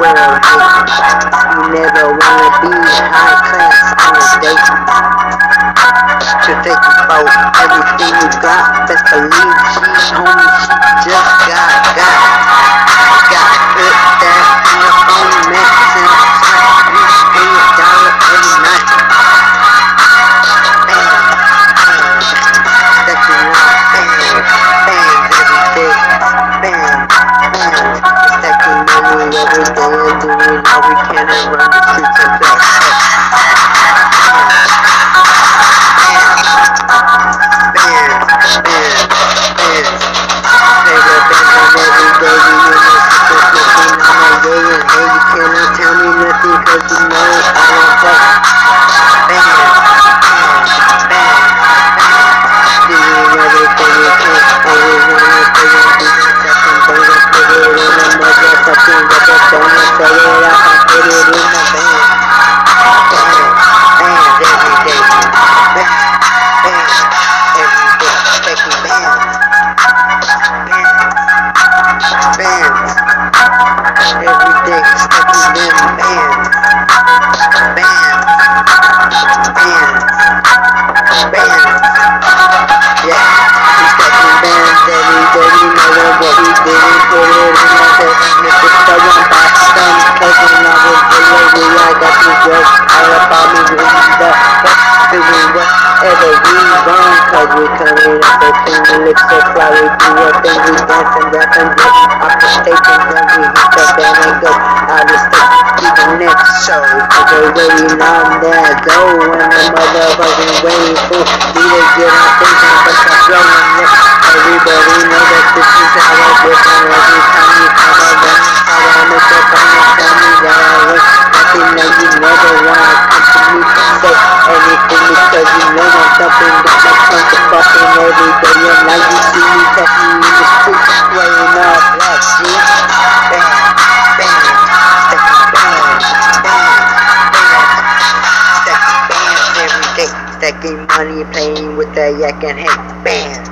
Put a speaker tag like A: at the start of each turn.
A: real hate. You never wanna be high class on a date. To take about everything you got, best believe she, homie, she just got, got all we want. Cause we coming up the thing, we look so fly. We do our thing, we dance and rap and dip. Off the stage and then we hit the band and go of state. To the next show, cause we're waiting on that go. And the motherfucking waiting for making money playing with the yak and hang bands.